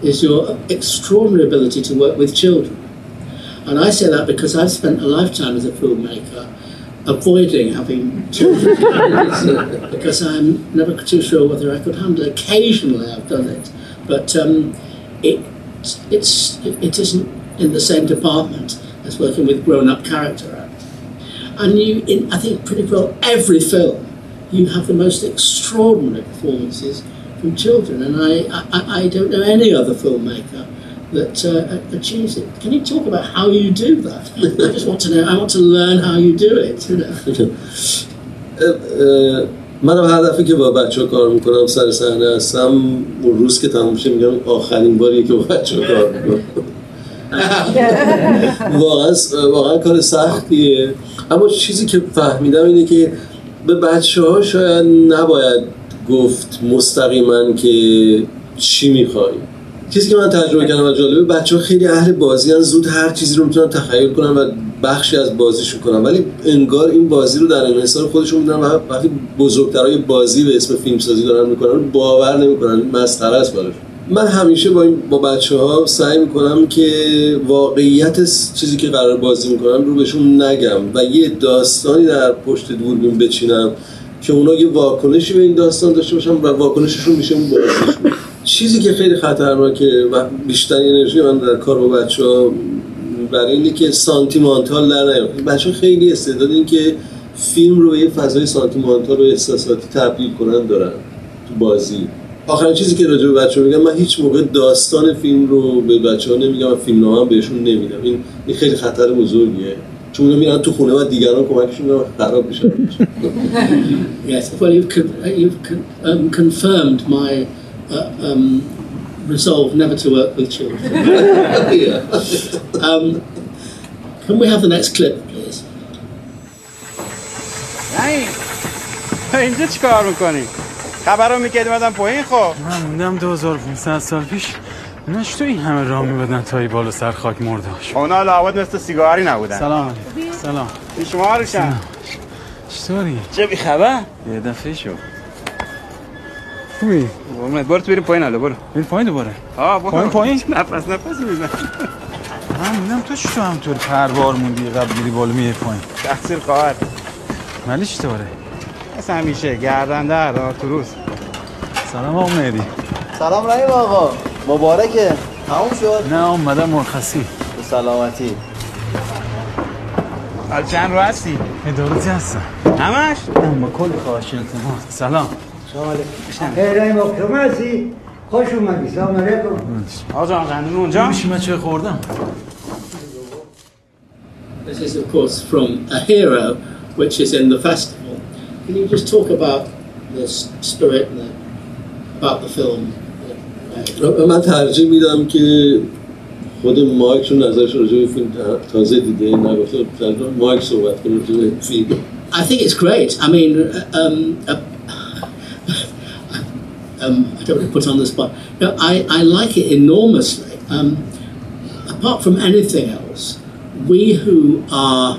is your extraordinary ability to work with children. And I say that because I've spent a lifetime as a filmmaker avoiding having children [laughs] because I'm never too sure whether I could handle it. Occasionally I've done it, but um, it, it's, it, it isn't in the same department as working with grown-up character actors. And you, in I think pretty well every film, you have the most extraordinary performances from children, and I, I, I don't know any other filmmaker that uh, achieves it. Can you talk about how you do that? I just want to know. I want to learn how you do it. You know. [laughs] اه، اه، منم هر دفعه که با بچه ها کار میکنم سر صحنه هستم اون روز که تموم شه میگم آخرین باریه که با بچه ها کار میکنم [laughs] واقعا واقعا کار سختیه. اما چیزی که فهمیدم اینه که به بچه ها شاید نباید گفت مستقیما که چی می‌خوای. چیزی که من تجربه کردم و جالبه بچه ها خیلی اهل بازی هن زود هر چیزی رو می‌تونن تخیل کنن و بخشی از بازیشون کنن. ولی انگار این بازی رو در انحصار خودشون می‌دونن و وقتی بزرگترهای بازی به اسم فیلمسازی دارن می‌کنن باور نمی‌کنن مسخره است براشون من همیشه با این با بچه ها سعی می‌کنم که واقعیت چیزی که قرار بازی می‌کنم رو بهشون نگم و یه داستانی در پشت دوربین بچینم که اونا یه واکنشی به این داستان داشته باشن و واکنششون میشه اون بازیشون چیزی که خیلی خطرناکه و بیشترین انرژی من در کار با بچه ها برای اینه که سانتیمانتال در نیاد. بچه خیلی استعداد این که فیلم رو به یه فضای سانتیمانتال و احساساتی تبدیل کنن دارن تو بازی. آخرین چیزی که راجع به بچه میگم من هیچ موقع داستان فیلم رو به بچه ها نمیگم و فیلم نامه هم بهشون نمیدم این این خیلی خطر بزرگیه چون اونا میرن تو خونه و دیگران کمکشون می‌کنن خراب میشن [laughs] Yes, well, you've, con- uh, you've con- um, confirmed my uh, um, resolve never to work with children. [laughs] um, can we have the next clip, please? نه اینجا چی کار می‌کنی؟ خبر رو می‌کردی مدن پایین خب؟ من موندم 2500 سال پیش نش تو این همه راه میبدن تا ای بالا سر خاک مرده هاش اونا لابد مثل سیگاری نبودن. سلام. سلام. این شما روشن چطوری؟ چه بی خبر؟ یه دفعه شو. خوبی؟ قربونت برو تو بریم پایین حالا برو. بریم پایین دوباره. آه برو. پایین پایین؟ نفس نفس میزن من موندم تو چطور همطور پروار موندی قبل میری بالا میه پایین. تقصیر خواهر. ولی چطوره؟ مثل همیشه. گردنده را تو روز. سلام آقا مهدی. سلام رحیم آقا. مبارکه. تموم شد؟ نه اومدم مرخصی. به سلامتی. حال چند رو هستی؟ ادارتی هستم همش؟ با کل خواهش التماس سلام. سلام علیکم. رحیم آقا شما هستی؟ خوش اومدی. سلام علیکم. آقا قندون اونجا؟ میشه من چه خوردم؟ This is, of course, from a hero, which is in the festival. Can you just talk about the s- spirit and the, about the film? Uh, من ترجیح میدم که خود مایک چون نظرش راجع به فیلم تا- تازه دیده نگفته ترجیح مایک صحبت کنه راجع به فیلم I think it's great. I mean, uh, um, uh, um, I don't want to put on the spot. No, I, I like it enormously. Um, apart from anything else, we who are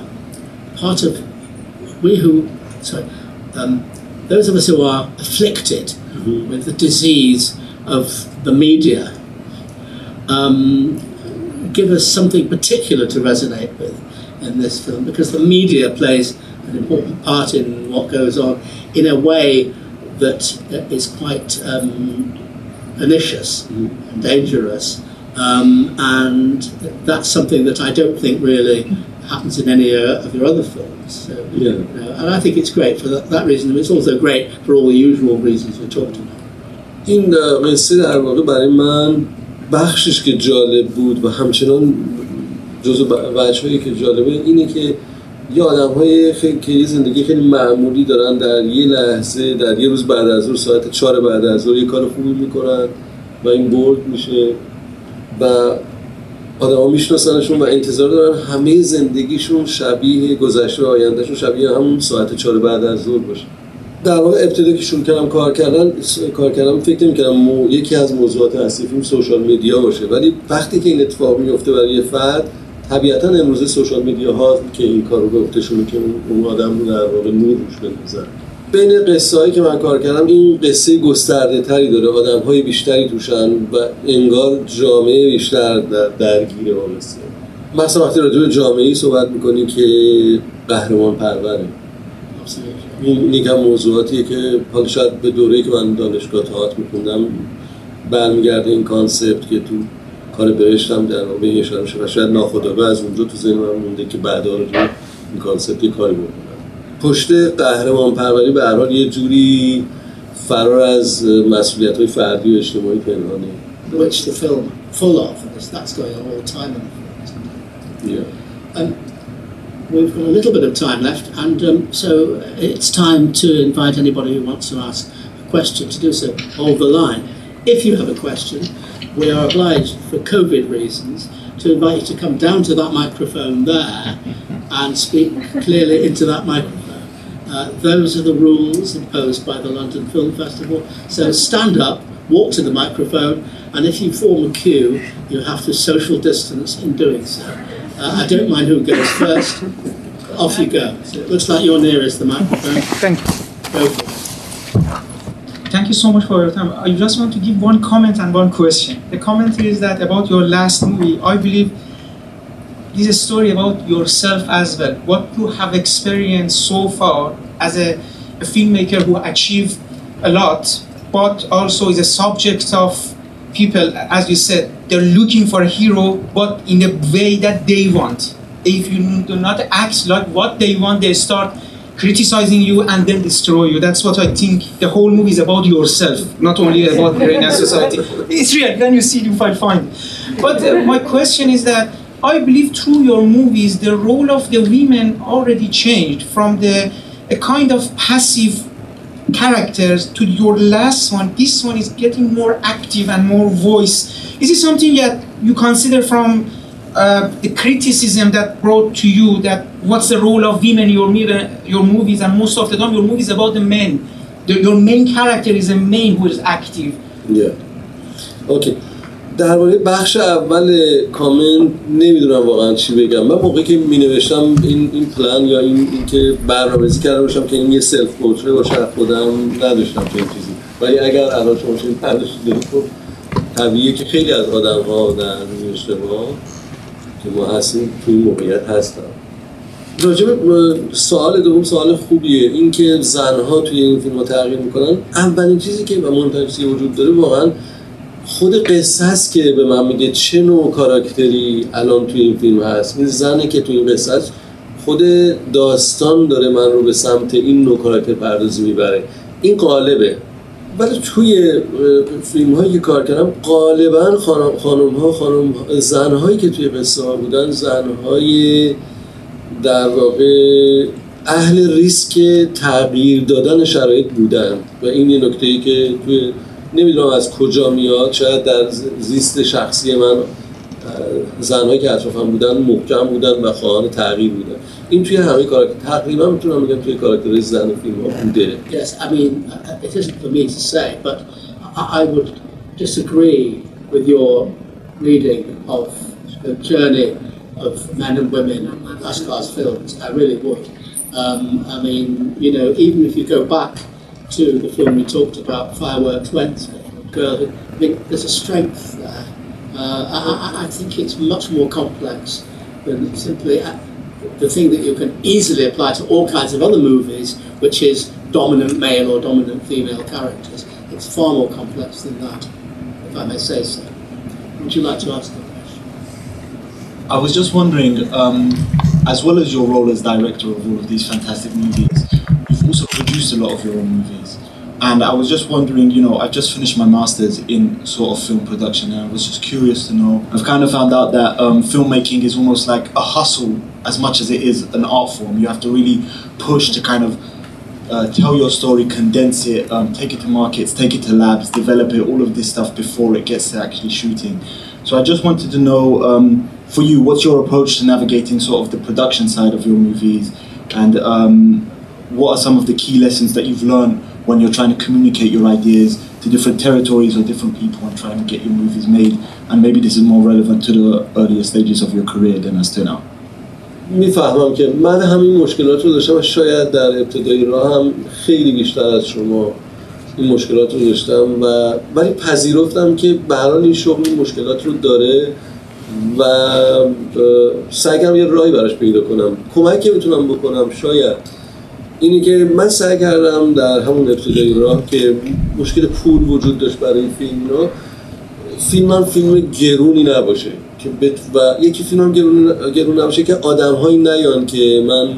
part of, we who, sorry, um, those of us who are afflicted with the disease of the media um, give us something particular to resonate with in this film because the media plays an important part in what goes on in a way that is quite um, pernicious and dangerous. Um, and that's something that I don't think really happens in any uh, of your other films. So, Yeah. you know, and I think it's great for that, that reason. It's also great for all the usual reasons we talked about. این قصه در واقع برای من بخشش که جالب بود و همچنان جزو بچه هایی که جالبه اینه که یه آدم های خیلی که یه زندگی خیلی معمولی دارن در یه لحظه در یه روز بعد از ظهر ساعت چهار بعد از ظهر یه کار خوبی می‌کنن و این برد میشه و آدم ها میشناسنشون و انتظار دارن همه زندگیشون شبیه گذشته و آیندهشون شبیه همون ساعت چهار بعد از ظهر باشه. در واقع ابتدا که شروع کردم کار کردن کار کردم فکر نمی‌کردم مو... یکی از موضوعات اصلی فیلم سوشال مدیا باشه. ولی وقتی که این اتفاق میفته برای فرد طبیعتا امروزه سوشال مدیا ها که این کار رو گفتشونه که اون آدم رو در واقع نور روش بین قصه هایی که من کار کردم این قصه گسترده تری داره. آدم های بیشتری توشن و انگار جامعه بیشتر در درگیر قصه. مثلا وقتی راجع به جامعه ای صحبت می‌کنی که قهرمان پروره. این یکم موضوعاتیه که حالا شاید به دوره‌ای که من دانشگاه تئاتر می‌خوندم برمیگرده این کانسپت که تو کار برشتم در واقع اشاره میشه و شاید ناخودآگاه از اونجا تو ذهن من مونده که بعدا رو این کانسپت یه کاری بکنم. پشت قهرمان پروری به هر حال یه جوری فرار از مسئولیت های فردی و اجتماعی پنهانه which the film full of, and that's going on all the time in the film. Isn't it? Yeah. Um, we've got a little bit of time left, and um, so it's time to invite anybody who wants to ask a question to do so. Hold the line. If you have a question, we are obliged, for COVID reasons, to invite you to come down to that microphone there and speak clearly into that microphone. Uh, those are the rules imposed by the London Film Festival. So stand up, walk to the microphone, and if you form a queue, you have to social distance in doing so. Uh, I don't mind who goes first. Off you go. So it looks like you're nearest the microphone. Thank you. Go for it. Thank you so much for your time. I just want to give one comment and one question. The comment is that about your last movie, I believe this is a story about yourself as well. What you have experienced so far as a, a filmmaker who achieved a lot, but also is a subject of people, as you said, they're looking for a hero, but in the way that they want. If you do not act like what they want, they start criticizing you and then destroy you. That's what I think the whole movie is about yourself, not only about Iranian society. [laughs] It's real. When you see it, you find fine. But uh, my question is that I believe through your movies, the role of the women already changed from the a kind of passive characters to your last one. This one is getting more active and more voice. Is it something that you consider from uh, the criticism that brought to you that what's the role of women in your, your movies and most of the time your movies about the men the, your main character is a man who is active yeah okay درباره بخش اول کامنت نمی‌دونم واقعا چی بگم. من موقعی که می نوشتم این این پلان یا این اینکه برنامه‌ریزی کرده باشم که این یه self portrait ی باشه خودم نداشتم چنین چیزی. ولی اگر الان شما چنین برداشت خب طبیعیه که خیلی از آدم ها در روی اشتباه که ما هستیم توی موقعیت هستم راجب سوال دوم سوال خوبیه. اینکه زنها توی این فیلم تغییر می‌کنن اولین چیزی که و مهمترین وجود داره واقعا خود قصه است که به من میگه چه نوع کاراکتری الان توی این فیلم هست؟ این زنه که توی این قصه هست خود داستان داره من رو به سمت این نوع کاراکتر پردازی می‌بره. این قالبه ولی توی فیلم هایی که کار کردم غالبا خانم, خانم ها خانم زن هایی که توی قصه ها بودن زن های در واقع اهل ریسک تغییر دادن شرایط بودن. و این یه نکته ای که توی نمی‌دونم از کجا میاد شاید در زیست شخصی من زنهایی که اطرافم بودن محکم بودن و خواهان تغییر بودن این توی همه کاراکتر تقریبا می‌تونم بگم توی کاراکتر زن فیلم ها بوده Yes, I mean, it isn't for me to say, but I would disagree with your reading of the journey of men and women in Asghar's films. I really would. Um, I mean, you know, even if you go back to the film we talked about, Fireworks Wednesday, I mean, there's a strength there. Uh, I, I think it's much more complex than simply the thing that you can easily apply to all kinds of other movies, which is dominant male or dominant female characters. It's far more complex than that, if I may say so. Would you like to ask the question? I was just wondering, um, as well as your role as director of all of these fantastic movies, also produced a lot of your own movies. And I was just wondering, you know, I've just finished my master's in sort of film production, and I was just curious to know. I've kind of found out that um, filmmaking is almost like a hustle as much as it is an art form. You have to really push to kind of uh, tell your story, condense it, um, take it to markets, take it to labs, develop it, all of this stuff before it gets to actually shooting. So I just wanted to know, um, for you, what's your approach to navigating sort of the production side of your movies, and um, what are some of the key lessons that you've learned when you're trying to communicate your ideas to different territories or different people and trying to get your movies made? And maybe this is more relevant to the earlier stages of your career than as to now. می‌فهمم که من همین مشکلات رو داشتم و شاید در ابتدای راه هم خیلی بیشتر از شما این مشکلات رو داشتم و ولی پذیرفتم که به این شغل این مشکلات رو داره و سعی کردم یه راهی براش پیدا کنم کمکی می‌تونم بکنم شاید اینی که من سعی کردم در همون ابتدای راه که مشکل پول وجود داشت برای فیلم رو فیلم هم فیلم گرونی نباشه که بت و یکی فیلم هم گرون, گرون نباشه که آدم هایی نیان که من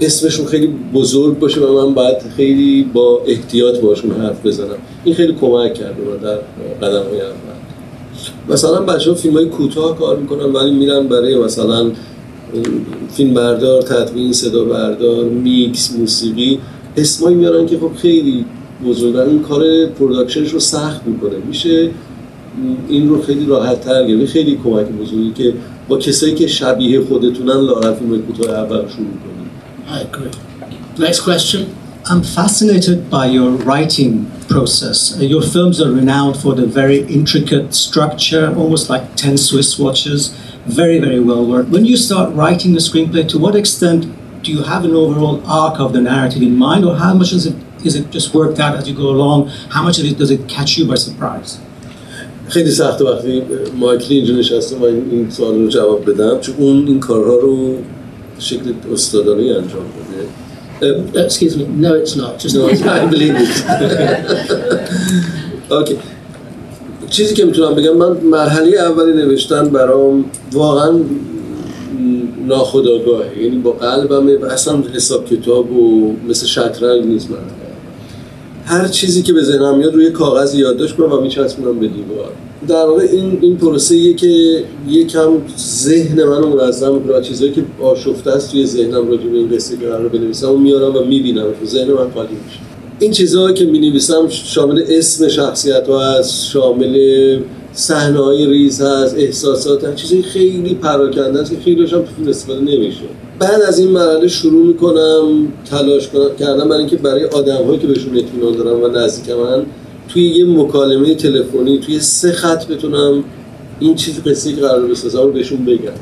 اسمشون خیلی بزرگ باشه و من باید خیلی با احتیاط باشون حرف بزنم. این خیلی کمک کرد من در قدم های اول. مثلا بچه ها فیلم های کوتاه کار می‌کنن ولی میرن برای مثلا فیلم بردار، تدوین، صدا بردار، میکس، موسیقی اسمایی میارن که خب خیلی بزرگن این کار production ش رو سخت می‌کنه میشه این رو خیلی راحت تر گرفت خیلی کمک بزرگی که با کسایی که شبیه خودتونن لاغر فیلم کوتاه اول شروع کنید I agree. Next question. I'm fascinated by your writing process. Your films are renowned for the very intricate structure, almost like 10 Swiss watches, very, very well worked. When you start writing the screenplay, to what extent do you have an overall arc of the narrative in mind, or how much is it, is it just worked out as you go along? How much of it does it catch you by surprise? خیلی سخت وقتی مایکلی اینجا نشسته و این سوال رو جواب بدم چون اون این کارها رو شکل استادانه انجام بده Uh, excuse me, no it's not. Just no, [laughs] I believe it. [laughs] okay. چیزی که می‌تونم بگم من مرحله اولی نوشتن برام واقعا ناخداگاهه یعنی با قلبم و اصلا حساب کتاب و مثل شطرنج نیست من. هر چیزی که به ذهنم میاد روی کاغذ یادداشت کنم و میچسبونم به دیوار. در واقع این این پروسه که یکم ذهن منو منظم می‌کنه چیزایی که آشفته است توی ذهنم راجع به این قصه قرار بنویسم و میارم و می‌بینم. تو ذهن من خالی میشه. این چیزها که می نویسم شامل اسم شخصیت ها هست شامل صحنه های ریز هست احساسات هست چیزای خیلی پراکنده است که خیلی هم استفاده نمیشه. بعد از این مرحله شروع می‌کنم تلاش کنم کردم برای اینکه برای آدم هایی که بهشون اطمینان دارم و نزدیک من توی یه مکالمه تلفنی توی سه خط بتونم این چیز قصه که قرار بسازم رو بهشون بگم.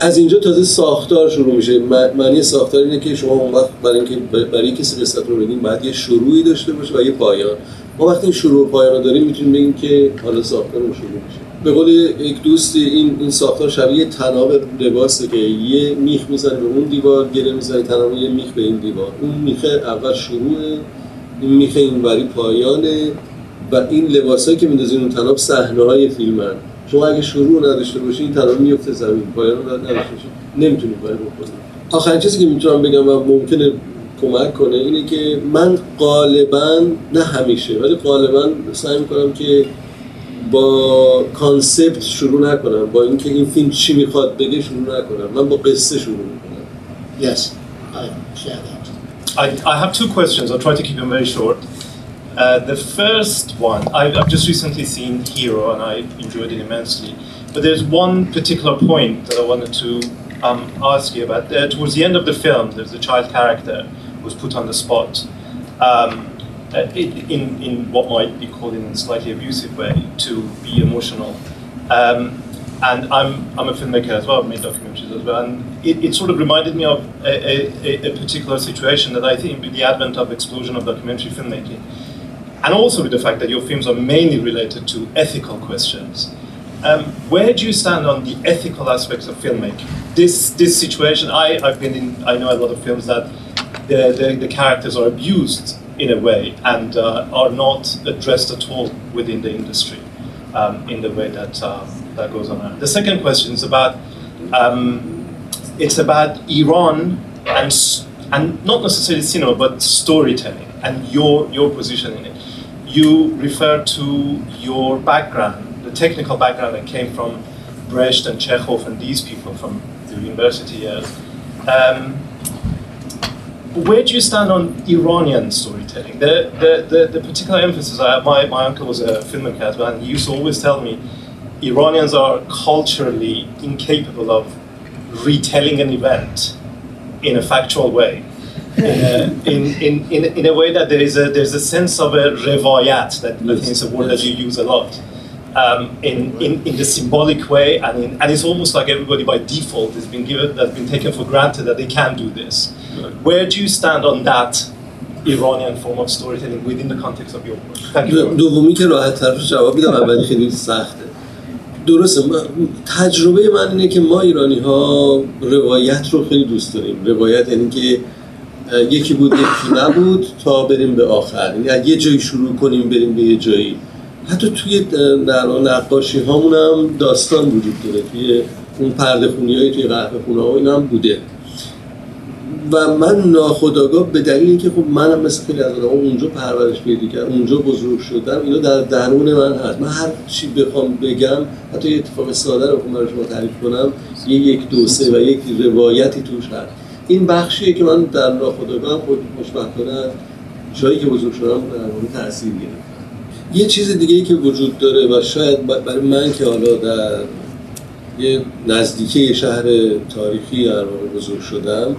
از اینجا تازه ساختار شروع میشه. معنی ساختار اینه که شما اون وقت برای اینکه برای کسی قصت رو بگین بعد یه شروعی داشته باشه و یه پایان. ما وقتی شروع و پایان رو داریم می‌تونیم بگیم که حالا ساختار رو شروع میشه. به قول یک دوست این این ساختار شبیه تناب لباسه که یه میخ می‌زنه به اون دیوار گره می‌زنه تناب یه میخ به این دیوار. اون میخ اول شروعه این میخ اینوری پایانه و این لباسایی که میندازین اون تناب صحنه های فیلمن. شما اگه شروع نداشته باشی این تناب میفته زمین. پایان رو نداشته باشی. نمی‌تونید کاری بکنید آخرین چیزی که می‌تونم بگم و ممکنه کمک کنه اینه که من غالبا نه همیشه ولی غالبا سعی می‌کنم که با کانسپت شروع نکنم. با اینکه این فیلم چی می‌خواد بگه شروع نکنم. من با قصه شروع می‌کنم. Yes, I share that. I, I have two questions. I'll try to keep them very short. Uh, the first one, I've, I've just recently seen Hero and I enjoyed it immensely. But there's one particular point that I wanted to um, ask you about. Uh, towards the end of the film, there's a child character who's put on the spot um, uh, in, in what might be called in a slightly abusive way to be emotional. Um, and I'm, I'm a filmmaker as well, I've made documentaries as well, and it, it sort of reminded me of a, a, a particular situation that I think with the advent of explosion of documentary filmmaking, and also with the fact that your films are mainly related to ethical questions. Um, where do you stand on the ethical aspects of filmmaking? This this situation, I, I've been in, I know a lot of films that the, the, the characters are abused in a way and uh, are not addressed at all within the industry um, in the way that um, that goes on. The second question is about um, it's about Iran and and not necessarily cinema but storytelling and your your position in it. You refer to your background, the technical background that came from Brecht and Chekhov and these people from the university years. Um, where do you stand on Iranian storytelling? The, the, the, the particular emphasis, I, my, my uncle was a filmmaker well, and he used to always tell me Iranians are culturally incapable of retelling an event in a factual way. In a, in, in, in, in a way that there is a, there's a sense of a revayat, that I think is a word that you use a lot, um, in, in, in the symbolic way, and, in, and it's almost like everybody by default has been given, that's been taken for granted that they can do this. Where do you stand on that Iranian form of storytelling within the context of your work? Thank you. very much. دومی که راحت طرف جواب میدم اولی خیلی سخته درسته من- تجربه من اینه که ما ایرانی ها روایت رو خیلی دوست داریم روایت یعنی که اه، یکی بود یکی نبود تا بریم به آخر. یعنی یه جایی شروع کنیم بریم به یه جایی. حتی توی نقاشی هامون هم داستان وجود داره. توی اون پرده خونی های توی قهوه خونه ها هم بوده. و من ناخداگاه به دلیل اینکه خب منم مثل خیلی از آدم‌ها اونجا پرورش پیدا کردم اونجا بزرگ شدم اینا در درون من هست. من هر چی بخوام بگم حتی یه اتفاق ساده رو بخوام برای شما تعریف کنم یه یک دو سه و یک روایتی توش هست. این بخشیه که من در ناخداگاه خود خوشبختانه جایی که بزرگ شدم در واقع تاثیر گرفت یه چیز دیگه ای که وجود داره و شاید برای من که حالا در یه نزدیکی شهر تاریخی در بزرگ شدم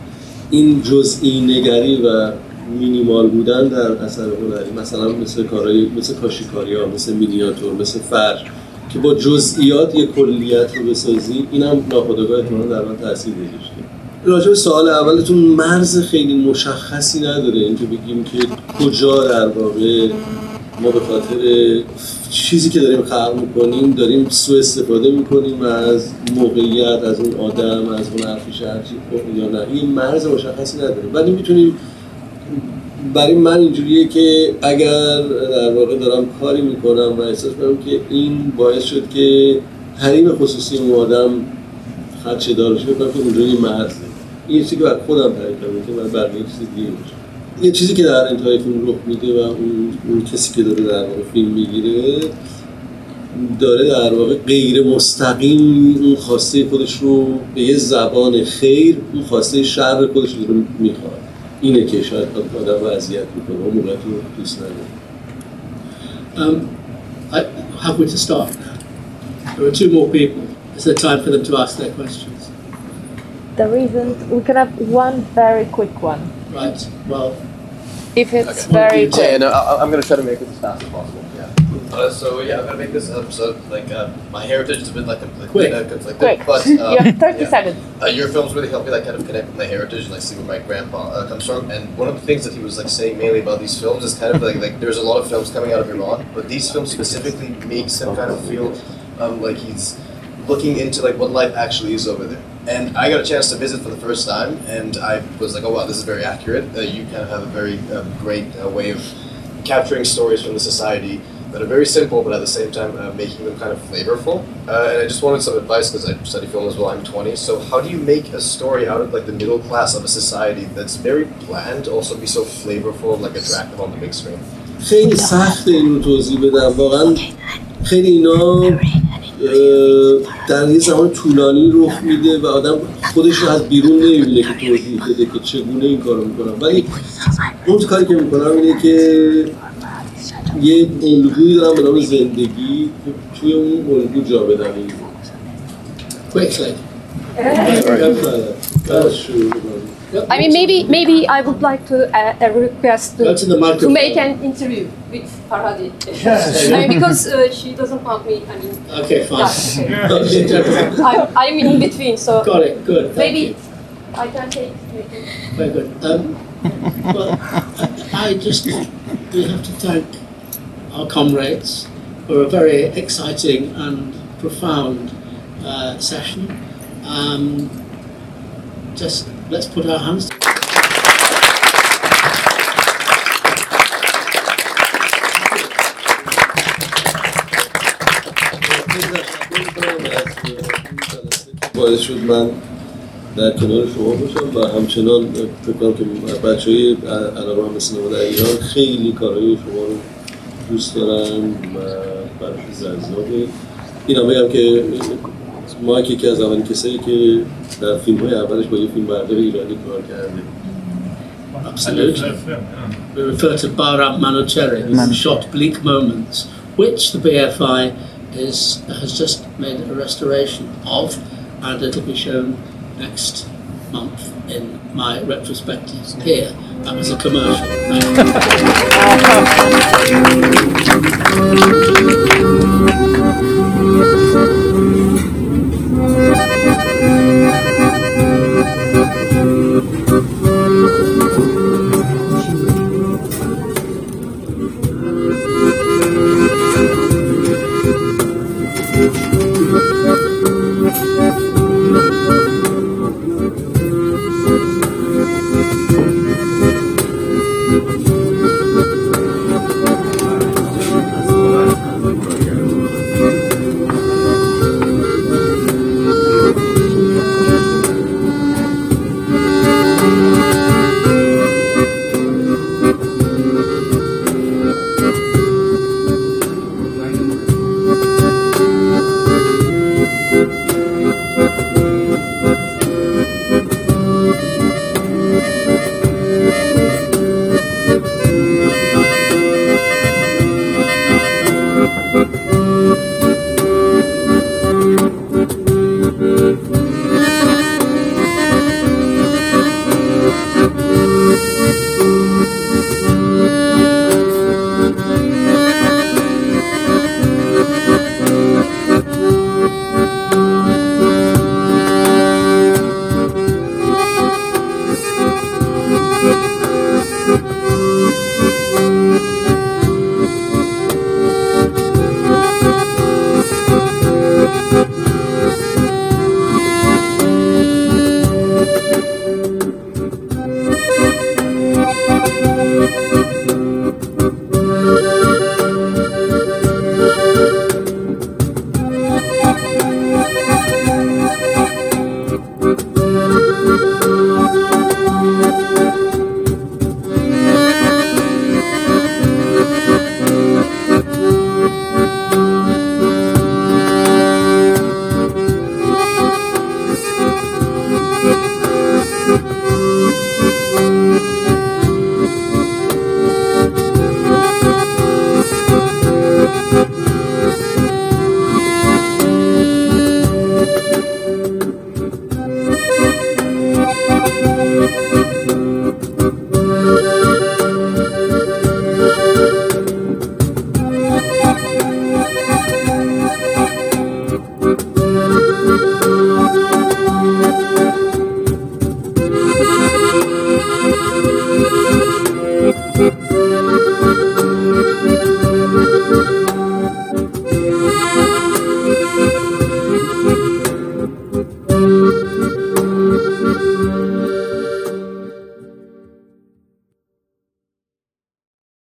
این جزئی نگری و مینیمال بودن در اثر هنری مثلا مثل کارهای مثل کاشیکاری ها مثل مینیاتور مثل فرش که با جزئیات یه کلیت رو بسازی اینم ناخودآگاه در من تاثیر گذاشته. راجع به سوال اولتون مرز خیلی مشخصی نداره اینکه بگیم که کجا در واقع ما به خاطر چیزی که داریم خلق می‌کنیم داریم سوء استفاده می‌کنیم از موقعیت از اون آدم از اون حرفش هرچی خب یا نه. این مرز مشخصی نداره. ولی می‌تونیم برای من اینجوریه که اگر در واقع دارم کاری می‌کنم و احساس کنم که این باعث شد که حریم خصوصی اون آدم چه دارش بکنم که اونجا یه مرزه. این چیزی که خودم تعریف کردم که برای چیز دیگه یه چیزی که در انتهای فیلم رخ میده و اون, اون کسی که داره در واقع فیلم می‌گیره داره در واقع غیر مستقیم اون خواسته خودش رو به یه زبان خیر اون خواسته شر خودش رو می‌خواد اینه که شاید آدم رو اذیت می‌کنه و موقعیت رو دوست نداره Um, I, we to start? There are two more people. Is there time for them to ask their questions? There isn't. We can have one very quick one. Right. Well, If it's Okay. very Yeah, quick. Yeah, no, I- I'm going to try to make it as fast as possible. Yeah. Uh, so yeah, I'm going to make this episode like uh, my heritage is a bit like conflicted, Quick. conflicted Quick. but [laughs] you um, have 30 yeah. seconds. Uh, your films really helped me like kind of connect with my heritage and like see where my grandpa uh, comes from. And one of the things that he was like saying mainly about these films is kind of like like there's a lot of films coming out of Iran, but these films specifically makes him kind of feel um, like he's looking into like what life actually is over there And I got a chance to visit for the first time, and I was like, oh wow, this is very accurate. Uh, you kind of have a very um, great uh, way of capturing stories from the society that are very simple, but at the same time uh, making them kind of flavorful. Uh, and I just wanted some advice because I study film as well. I'm 20. So how do you make a story out of like the middle class of a society that's very bland, also be so flavorful, like attractive on the big screen? خیلی سخت این رو توضیح بدم واقعا خیلی اینا اه، در یه زمان طولانی رخ میده و آدم خودش رو از بیرون نمی‌بینه که توضیح بده که چگونه این کارو می‌کنم ولی اون کاری که می‌کنم اینه که یه الگویی دارم به نام زندگی که توی اون الگو جا بدم. این I mean, maybe maybe I would like to uh, request to, to make an interview with Farhadi. Yes. [laughs] I mean, because uh, she doesn't want me. I mean, okay, fine. Yeah, okay. [laughs] I'm, I'm, in between, so got it. Good. Thank maybe you. I can take. Maybe. Very good. Um, well, I, I just we have to thank our comrades for a very exciting and profound uh, session. Um, just let's put our hands. باعث شد من در کنار شما باشم و همچنان فکر کنم که بچه های علاقه هم سینما در ایران خیلی کارهای شما رو دوست دارن و براشون جذابه این هم بگم که ما که یکی از اولین کسایی که در فیلم های اولش با یه فیلم بردار ایرانی کار کرده Absolutely. We refer to Baram Manocheri, who shot Bleak Moments, which the BFI is, has just made a restoration of, and it'll be shown next month in my retrospectives here. That was a commercial. [laughs]